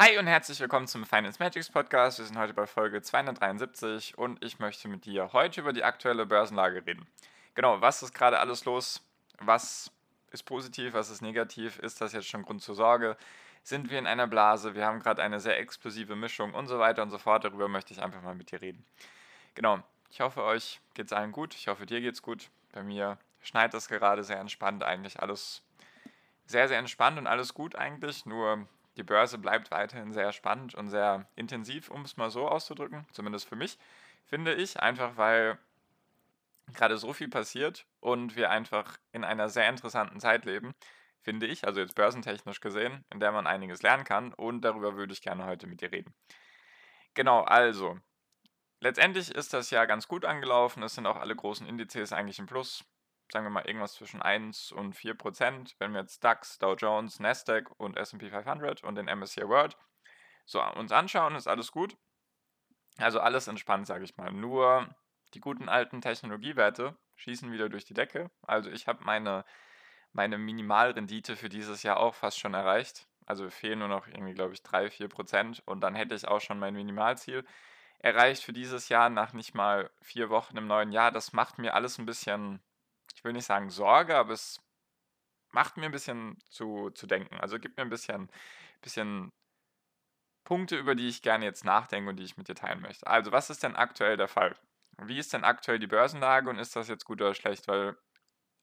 Hi und herzlich willkommen zum Finance Magics Podcast. Wir sind heute bei Folge 273 und ich möchte mit dir heute über die aktuelle Börsenlage reden. Genau, was ist gerade alles los? Was ist positiv, was ist negativ? Ist das jetzt schon Grund zur Sorge? Sind wir in einer Blase? Wir haben gerade eine sehr explosive Mischung und so weiter und so fort. Darüber möchte ich einfach mal mit dir reden. Genau, ich hoffe, euch geht es allen gut. Ich hoffe, dir geht es gut. Bei mir schneit es gerade sehr entspannt, eigentlich alles sehr, sehr entspannt und alles gut eigentlich. Nur die Börse bleibt weiterhin sehr spannend und sehr intensiv, um es mal so auszudrücken, zumindest für mich, finde ich, einfach weil gerade so viel passiert und wir einfach in einer sehr interessanten Zeit leben, finde ich, also jetzt börsentechnisch gesehen, in der man einiges lernen kann und darüber würde ich gerne heute mit dir reden. Genau, also, letztendlich ist das ja ganz gut angelaufen, es sind auch alle großen Indizes eigentlich im Plus, sagen wir mal, irgendwas zwischen 1 und 4 Prozent. Wenn wir jetzt DAX, Dow Jones, Nasdaq und S&P 500 und den MSCI World so uns anschauen, ist alles gut. Also alles entspannt, sage ich mal. Nur die guten alten Technologiewerte schießen wieder durch die Decke. Also ich habe meine, meine Minimalrendite für dieses Jahr auch fast schon erreicht. Also fehlen nur noch irgendwie, glaube ich, 3, 4 Prozent und dann hätte ich auch schon mein Minimalziel erreicht für dieses Jahr nach nicht mal vier Wochen im neuen Jahr. Das macht mir alles ein bisschen ich will nicht sagen Sorge, aber es macht mir ein bisschen zu, zu denken. Also gibt mir ein bisschen, bisschen Punkte, über die ich gerne jetzt nachdenke und die ich mit dir teilen möchte. Also, was ist denn aktuell der Fall? Wie ist denn aktuell die Börsenlage und ist das jetzt gut oder schlecht? Weil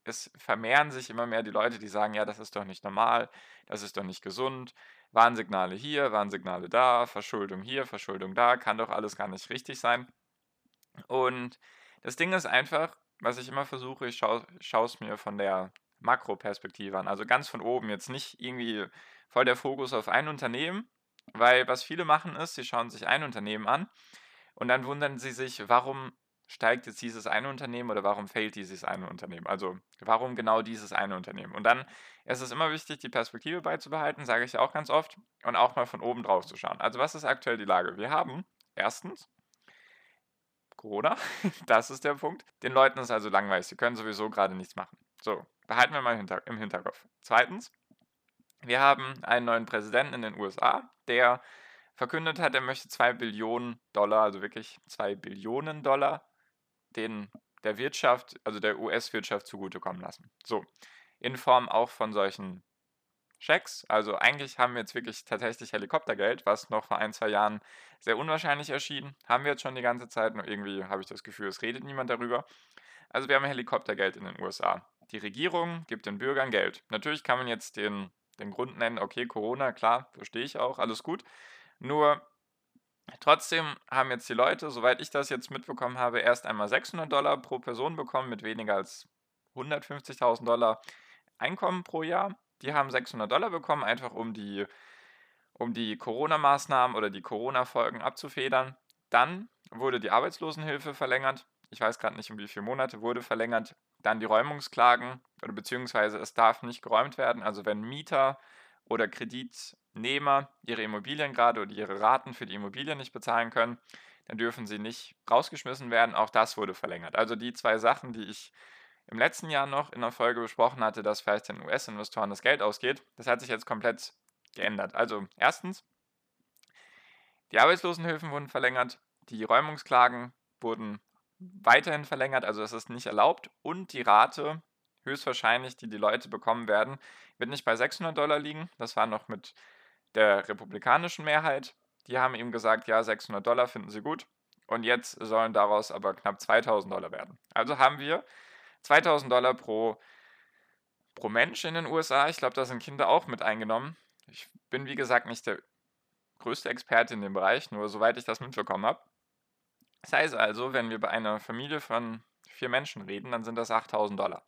es vermehren sich immer mehr die Leute, die sagen, ja, das ist doch nicht normal, das ist doch nicht gesund. Warnsignale hier, Warnsignale da, Verschuldung hier, Verschuldung da, kann doch alles gar nicht richtig sein. Und das Ding ist einfach, was ich immer versuche, ich schaue es mir von der Makroperspektive an. Also ganz von oben, jetzt nicht irgendwie voll der Fokus auf ein Unternehmen, weil was viele machen ist, sie schauen sich ein Unternehmen an und dann wundern sie sich, warum steigt jetzt dieses eine Unternehmen oder warum fällt dieses eine Unternehmen? Also warum genau dieses eine Unternehmen? Und dann ist es immer wichtig, die Perspektive beizubehalten, sage ich auch ganz oft, und auch mal von oben drauf zu schauen. Also was ist aktuell die Lage? Wir haben erstens Corona. Das ist der Punkt. Den Leuten ist also langweilig. Sie können sowieso gerade nichts machen. So, behalten wir mal im Hinterkopf. Zweitens, wir haben einen neuen Präsidenten in den USA, der verkündet hat, er möchte 2 Billionen Dollar, also wirklich 2 Billionen Dollar, den der Wirtschaft, also der US-Wirtschaft zugutekommen lassen. So, in Form auch von solchen Schecks. Also eigentlich haben wir jetzt wirklich tatsächlich Helikoptergeld, was noch vor ein, zwei Jahren sehr unwahrscheinlich erschien. Haben wir jetzt schon die ganze Zeit, nur irgendwie habe ich das Gefühl, es redet niemand darüber. Also wir haben Helikoptergeld in den USA. Die Regierung gibt den Bürgern Geld. Natürlich kann man jetzt den, den Grund nennen, okay, Corona, klar, verstehe ich auch, alles gut. Nur trotzdem haben jetzt die Leute, soweit ich das jetzt mitbekommen habe, erst einmal 600 Dollar pro Person bekommen mit weniger als 150.000 Dollar Einkommen pro Jahr. Die haben 600 Dollar bekommen, einfach um die, um die Corona-Maßnahmen oder die Corona-Folgen abzufedern. Dann wurde die Arbeitslosenhilfe verlängert. Ich weiß gerade nicht, um wie viele Monate wurde verlängert. Dann die Räumungsklagen, oder beziehungsweise es darf nicht geräumt werden. Also wenn Mieter oder Kreditnehmer ihre Immobilien gerade oder ihre Raten für die Immobilien nicht bezahlen können, dann dürfen sie nicht rausgeschmissen werden. Auch das wurde verlängert. Also die zwei Sachen, die ich im letzten Jahr noch in der Folge besprochen hatte, dass vielleicht den US-Investoren das Geld ausgeht. Das hat sich jetzt komplett geändert. Also erstens, die Arbeitslosenhilfen wurden verlängert, die Räumungsklagen wurden weiterhin verlängert, also es ist nicht erlaubt und die Rate höchstwahrscheinlich, die die Leute bekommen werden, wird nicht bei 600 Dollar liegen. Das war noch mit der republikanischen Mehrheit. Die haben ihm gesagt, ja, 600 Dollar finden sie gut. Und jetzt sollen daraus aber knapp 2000 Dollar werden. Also haben wir 2000 Dollar pro, pro Mensch in den USA. Ich glaube, da sind Kinder auch mit eingenommen. Ich bin, wie gesagt, nicht der größte Experte in dem Bereich, nur soweit ich das mitbekommen habe. Das heißt also, wenn wir bei einer Familie von vier Menschen reden, dann sind das 8000 Dollar.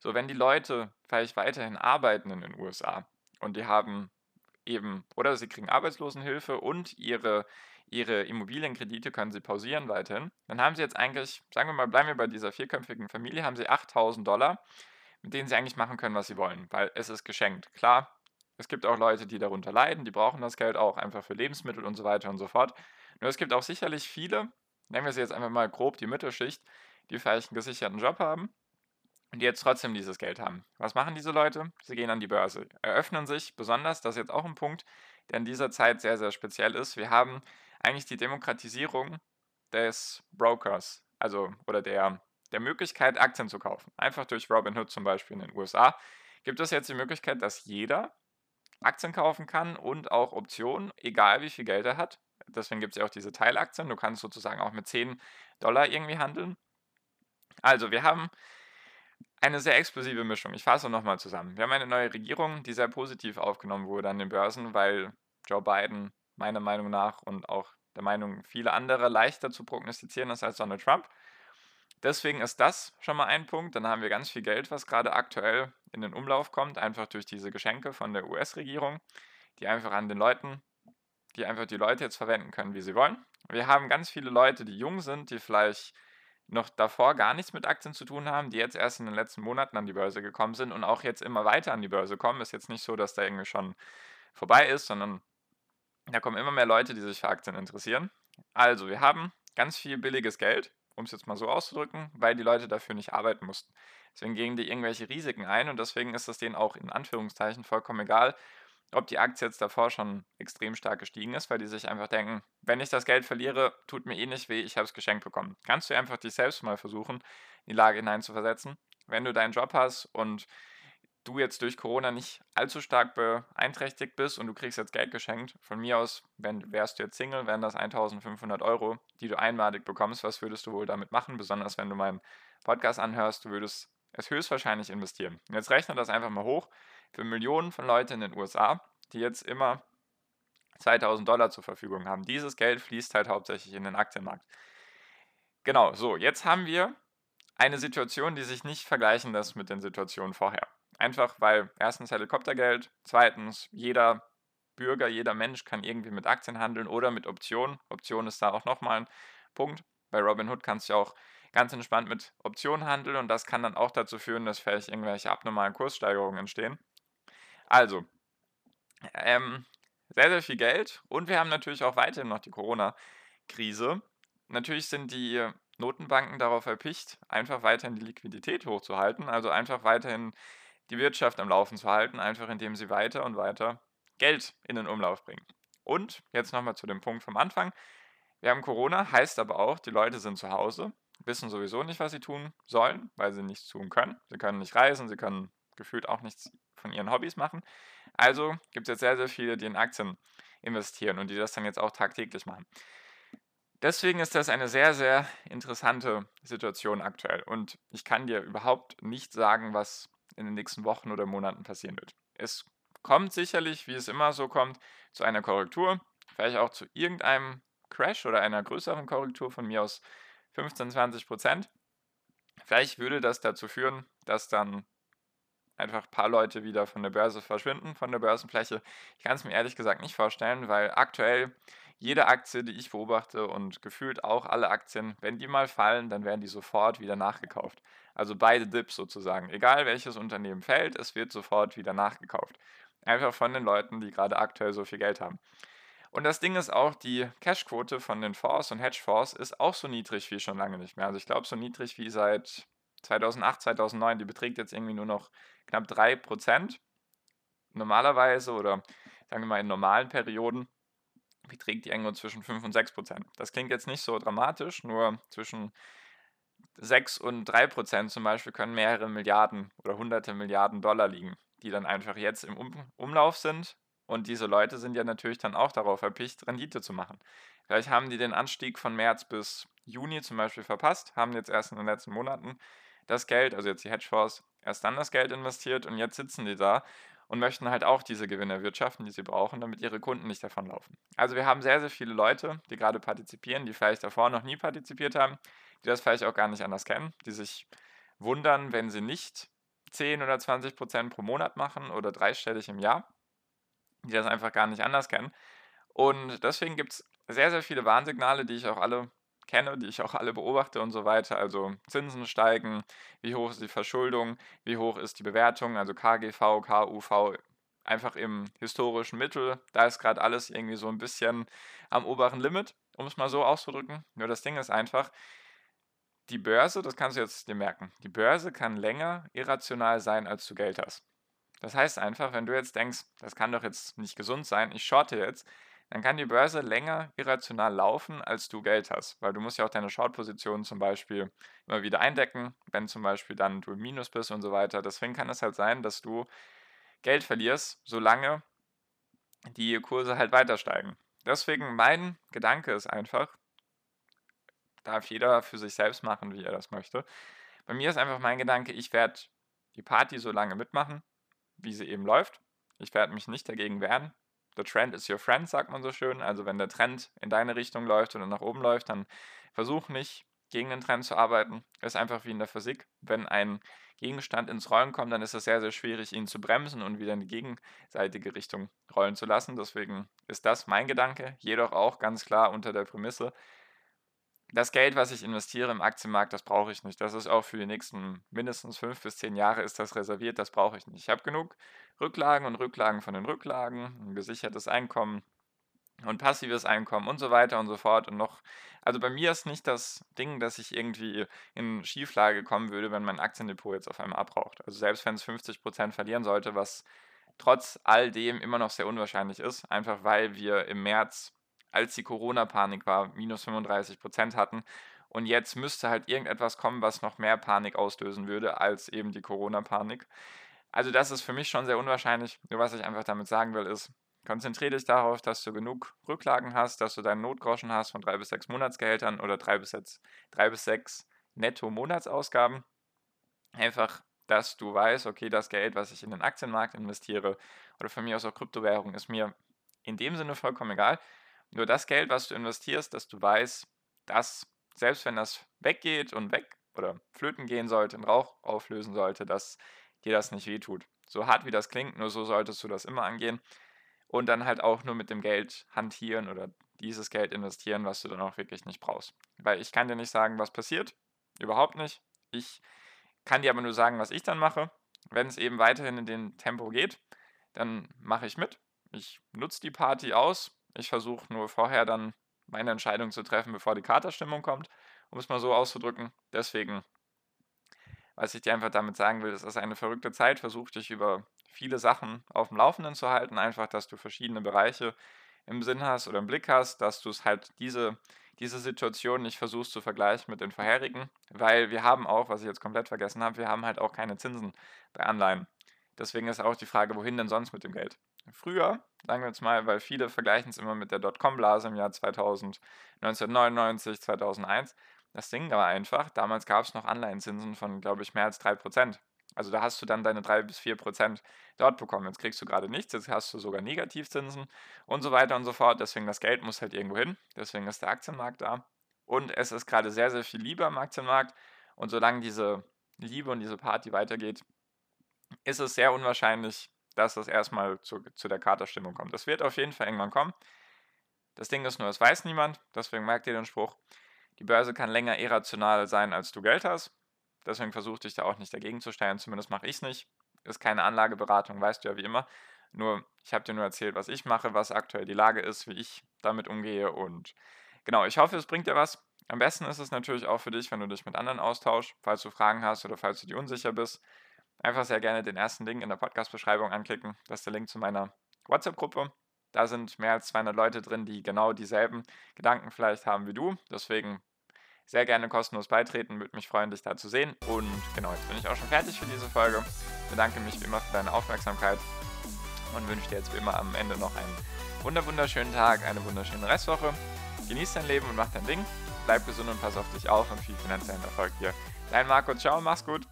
So, wenn die Leute vielleicht weiterhin arbeiten in den USA und die haben eben, oder sie kriegen Arbeitslosenhilfe und ihre, ihre Immobilienkredite können sie pausieren weiterhin. Dann haben sie jetzt eigentlich, sagen wir mal, bleiben wir bei dieser vierköpfigen Familie, haben sie 8000 Dollar, mit denen sie eigentlich machen können, was sie wollen, weil es ist geschenkt. Klar, es gibt auch Leute, die darunter leiden, die brauchen das Geld auch einfach für Lebensmittel und so weiter und so fort. Nur es gibt auch sicherlich viele, nennen wir sie jetzt einfach mal grob die Mittelschicht, die vielleicht einen gesicherten Job haben und die jetzt trotzdem dieses Geld haben. Was machen diese Leute? Sie gehen an die Börse, eröffnen sich besonders, das ist jetzt auch ein Punkt, der in dieser Zeit sehr, sehr speziell ist. Wir haben eigentlich die Demokratisierung des Brokers, also oder der, der Möglichkeit, Aktien zu kaufen. Einfach durch Robinhood zum Beispiel in den USA gibt es jetzt die Möglichkeit, dass jeder Aktien kaufen kann und auch Optionen, egal wie viel Geld er hat. Deswegen gibt es ja auch diese Teilaktien. Du kannst sozusagen auch mit 10 Dollar irgendwie handeln. Also, wir haben eine sehr explosive Mischung. Ich fasse nochmal zusammen. Wir haben eine neue Regierung, die sehr positiv aufgenommen wurde an den Börsen, weil Joe Biden meiner Meinung nach und auch der Meinung vieler anderer leichter zu prognostizieren ist als Donald Trump. Deswegen ist das schon mal ein Punkt. Dann haben wir ganz viel Geld, was gerade aktuell in den Umlauf kommt, einfach durch diese Geschenke von der US-Regierung, die einfach an den Leuten, die einfach die Leute jetzt verwenden können, wie sie wollen. Wir haben ganz viele Leute, die jung sind, die vielleicht noch davor gar nichts mit Aktien zu tun haben, die jetzt erst in den letzten Monaten an die Börse gekommen sind und auch jetzt immer weiter an die Börse kommen. Ist jetzt nicht so, dass da irgendwie schon vorbei ist, sondern da kommen immer mehr Leute, die sich für Aktien interessieren. Also, wir haben ganz viel billiges Geld, um es jetzt mal so auszudrücken, weil die Leute dafür nicht arbeiten mussten. Deswegen gehen die irgendwelche Risiken ein und deswegen ist es denen auch in Anführungszeichen vollkommen egal, ob die Aktie jetzt davor schon extrem stark gestiegen ist, weil die sich einfach denken, wenn ich das Geld verliere, tut mir eh nicht weh, ich habe es geschenkt bekommen. Kannst du einfach dich selbst mal versuchen, in die Lage hineinzuversetzen. Wenn du deinen Job hast und du jetzt durch Corona nicht allzu stark beeinträchtigt bist und du kriegst jetzt Geld geschenkt, von mir aus, wenn wärst du jetzt Single, wären das 1500 Euro, die du einmalig bekommst. Was würdest du wohl damit machen? Besonders wenn du meinen Podcast anhörst, du würdest es höchstwahrscheinlich investieren. Jetzt rechne das einfach mal hoch für Millionen von Leuten in den USA, die jetzt immer 2000 Dollar zur Verfügung haben. Dieses Geld fließt halt hauptsächlich in den Aktienmarkt. Genau, so, jetzt haben wir eine Situation, die sich nicht vergleichen lässt mit den Situationen vorher. Einfach weil erstens Helikoptergeld, zweitens jeder Bürger, jeder Mensch kann irgendwie mit Aktien handeln oder mit Optionen. Option ist da auch nochmal ein Punkt. Bei Robinhood kannst du auch ganz entspannt mit Optionen handeln und das kann dann auch dazu führen, dass vielleicht irgendwelche abnormalen Kurssteigerungen entstehen. Also, ähm, sehr, sehr viel Geld und wir haben natürlich auch weiterhin noch die Corona-Krise. Natürlich sind die Notenbanken darauf erpicht, einfach weiterhin die Liquidität hochzuhalten, also einfach weiterhin die Wirtschaft am Laufen zu halten, einfach indem sie weiter und weiter Geld in den Umlauf bringen. Und jetzt nochmal zu dem Punkt vom Anfang. Wir haben Corona, heißt aber auch, die Leute sind zu Hause, wissen sowieso nicht, was sie tun sollen, weil sie nichts tun können. Sie können nicht reisen, sie können gefühlt auch nichts von ihren Hobbys machen. Also gibt es jetzt sehr, sehr viele, die in Aktien investieren und die das dann jetzt auch tagtäglich machen. Deswegen ist das eine sehr, sehr interessante Situation aktuell. Und ich kann dir überhaupt nicht sagen, was in den nächsten Wochen oder Monaten passieren wird. Es kommt sicherlich, wie es immer so kommt, zu einer Korrektur, vielleicht auch zu irgendeinem Crash oder einer größeren Korrektur von mir aus 15, 20 Prozent. Vielleicht würde das dazu führen, dass dann einfach ein paar Leute wieder von der Börse verschwinden, von der Börsenfläche. Ich kann es mir ehrlich gesagt nicht vorstellen, weil aktuell jede Aktie, die ich beobachte und gefühlt auch alle Aktien, wenn die mal fallen, dann werden die sofort wieder nachgekauft. Also beide Dips sozusagen. Egal welches Unternehmen fällt, es wird sofort wieder nachgekauft. Einfach von den Leuten, die gerade aktuell so viel Geld haben. Und das Ding ist auch, die Cashquote von den Fonds und Hedgefonds ist auch so niedrig wie schon lange nicht mehr. Also ich glaube so niedrig wie seit 2008, 2009. Die beträgt jetzt irgendwie nur noch knapp 3%. Normalerweise oder sagen wir mal in normalen Perioden beträgt die irgendwo zwischen 5 und 6%. Das klingt jetzt nicht so dramatisch, nur zwischen 6 und 3 Prozent zum Beispiel können mehrere Milliarden oder hunderte Milliarden Dollar liegen, die dann einfach jetzt im um Umlauf sind. Und diese Leute sind ja natürlich dann auch darauf erpicht, Rendite zu machen. Vielleicht haben die den Anstieg von März bis Juni zum Beispiel verpasst, haben jetzt erst in den letzten Monaten das Geld, also jetzt die Hedgefonds, erst dann das Geld investiert und jetzt sitzen die da und möchten halt auch diese Gewinne erwirtschaften, die sie brauchen, damit ihre Kunden nicht davonlaufen. Also wir haben sehr, sehr viele Leute, die gerade partizipieren, die vielleicht davor noch nie partizipiert haben, die das vielleicht auch gar nicht anders kennen, die sich wundern, wenn sie nicht 10 oder 20 Prozent pro Monat machen oder dreistellig im Jahr. die das einfach gar nicht anders kennen. Und deswegen gibt es sehr, sehr viele Warnsignale, die ich auch alle kenne, die ich auch alle beobachte und so weiter. Also Zinsen steigen, wie hoch ist die Verschuldung, wie hoch ist die Bewertung, also KGV, KUV, einfach im historischen Mittel. Da ist gerade alles irgendwie so ein bisschen am oberen Limit, um es mal so auszudrücken. Nur das Ding ist einfach, die Börse, das kannst du jetzt dir merken, die Börse kann länger irrational sein, als du Geld hast. Das heißt einfach, wenn du jetzt denkst, das kann doch jetzt nicht gesund sein, ich shorte jetzt, dann kann die Börse länger irrational laufen, als du Geld hast. Weil du musst ja auch deine Short-Positionen zum Beispiel immer wieder eindecken, wenn zum Beispiel dann du im Minus bist und so weiter. Deswegen kann es halt sein, dass du Geld verlierst, solange die Kurse halt weiter steigen. Deswegen mein Gedanke ist einfach, darf jeder für sich selbst machen, wie er das möchte. Bei mir ist einfach mein Gedanke, ich werde die Party so lange mitmachen, wie sie eben läuft. Ich werde mich nicht dagegen wehren. The trend is your friend, sagt man so schön. Also wenn der Trend in deine Richtung läuft oder nach oben läuft, dann versuch nicht gegen den Trend zu arbeiten. Ist einfach wie in der Physik. Wenn ein Gegenstand ins Rollen kommt, dann ist es sehr, sehr schwierig, ihn zu bremsen und wieder in die gegenseitige Richtung rollen zu lassen. Deswegen ist das mein Gedanke, jedoch auch ganz klar unter der Prämisse, das Geld, was ich investiere im Aktienmarkt, das brauche ich nicht. Das ist auch für die nächsten mindestens fünf bis zehn Jahre ist das reserviert, das brauche ich nicht. Ich habe genug Rücklagen und Rücklagen von den Rücklagen, ein gesichertes Einkommen und passives Einkommen und so weiter und so fort. Und noch, also bei mir ist nicht das Ding, dass ich irgendwie in Schieflage kommen würde, wenn mein Aktiendepot jetzt auf einmal abraucht. Also selbst wenn es 50% verlieren sollte, was trotz all dem immer noch sehr unwahrscheinlich ist, einfach weil wir im März als die Corona-Panik war, minus 35 Prozent hatten. Und jetzt müsste halt irgendetwas kommen, was noch mehr Panik auslösen würde als eben die Corona-Panik. Also das ist für mich schon sehr unwahrscheinlich. Nur was ich einfach damit sagen will, ist, konzentriere dich darauf, dass du genug Rücklagen hast, dass du deinen Notgroschen hast von drei bis sechs Monatsgehältern oder drei bis sechs, drei bis sechs Netto-Monatsausgaben. Einfach, dass du weißt, okay, das Geld, was ich in den Aktienmarkt investiere oder von mir aus auch Kryptowährung, ist mir in dem Sinne vollkommen egal. Nur das Geld, was du investierst, dass du weißt, dass selbst wenn das weggeht und weg oder flöten gehen sollte, in Rauch auflösen sollte, dass dir das nicht wehtut. So hart wie das klingt, nur so solltest du das immer angehen. Und dann halt auch nur mit dem Geld hantieren oder dieses Geld investieren, was du dann auch wirklich nicht brauchst. Weil ich kann dir nicht sagen, was passiert. Überhaupt nicht. Ich kann dir aber nur sagen, was ich dann mache. Wenn es eben weiterhin in den Tempo geht, dann mache ich mit. Ich nutze die Party aus, ich versuche nur vorher dann meine Entscheidung zu treffen, bevor die Katerstimmung kommt, um es mal so auszudrücken. Deswegen, was ich dir einfach damit sagen will, es ist eine verrückte Zeit. Versuch dich über viele Sachen auf dem Laufenden zu halten. Einfach, dass du verschiedene Bereiche im Sinn hast oder im Blick hast, dass du es halt diese, diese Situation nicht versuchst zu vergleichen mit den vorherigen, weil wir haben auch, was ich jetzt komplett vergessen habe, wir haben halt auch keine Zinsen bei Anleihen. Deswegen ist auch die Frage, wohin denn sonst mit dem Geld? Früher, sagen wir jetzt mal, weil viele vergleichen es immer mit der Dotcom-Blase im Jahr 2000, 1999, 2001. Das Ding war einfach, damals gab es noch Anleihenzinsen von, glaube ich, mehr als 3%. Also da hast du dann deine 3 bis 4% dort bekommen. Jetzt kriegst du gerade nichts, jetzt hast du sogar Negativzinsen und so weiter und so fort. Deswegen das Geld muss halt irgendwo hin. Deswegen ist der Aktienmarkt da. Und es ist gerade sehr, sehr viel Liebe am Aktienmarkt. Und solange diese Liebe und diese Party weitergeht, ist es sehr unwahrscheinlich, dass das erstmal zu, zu der Katerstimmung kommt. Das wird auf jeden Fall irgendwann kommen. Das Ding ist nur, es weiß niemand, deswegen merkt ihr den Spruch, die Börse kann länger irrational sein, als du Geld hast. Deswegen versuch dich da auch nicht dagegen zu stellen, zumindest mache ich es nicht. Ist keine Anlageberatung, weißt du ja wie immer. Nur, ich habe dir nur erzählt, was ich mache, was aktuell die Lage ist, wie ich damit umgehe und genau, ich hoffe, es bringt dir was. Am besten ist es natürlich auch für dich, wenn du dich mit anderen austauschst, falls du Fragen hast oder falls du dir unsicher bist einfach sehr gerne den ersten Link in der Podcast-Beschreibung anklicken. Das ist der Link zu meiner WhatsApp-Gruppe. Da sind mehr als 200 Leute drin, die genau dieselben Gedanken vielleicht haben wie du. Deswegen sehr gerne kostenlos beitreten, würde mich freuen, dich da zu sehen. Und genau, jetzt bin ich auch schon fertig für diese Folge. Bedanke mich wie immer für deine Aufmerksamkeit und wünsche dir jetzt wie immer am Ende noch einen wunderschönen Tag, eine wunderschöne Restwoche. Genieß dein Leben und mach dein Ding. Bleib gesund und pass auf dich auf und viel finanziellen Erfolg dir. Dein Marco, ciao, mach's gut.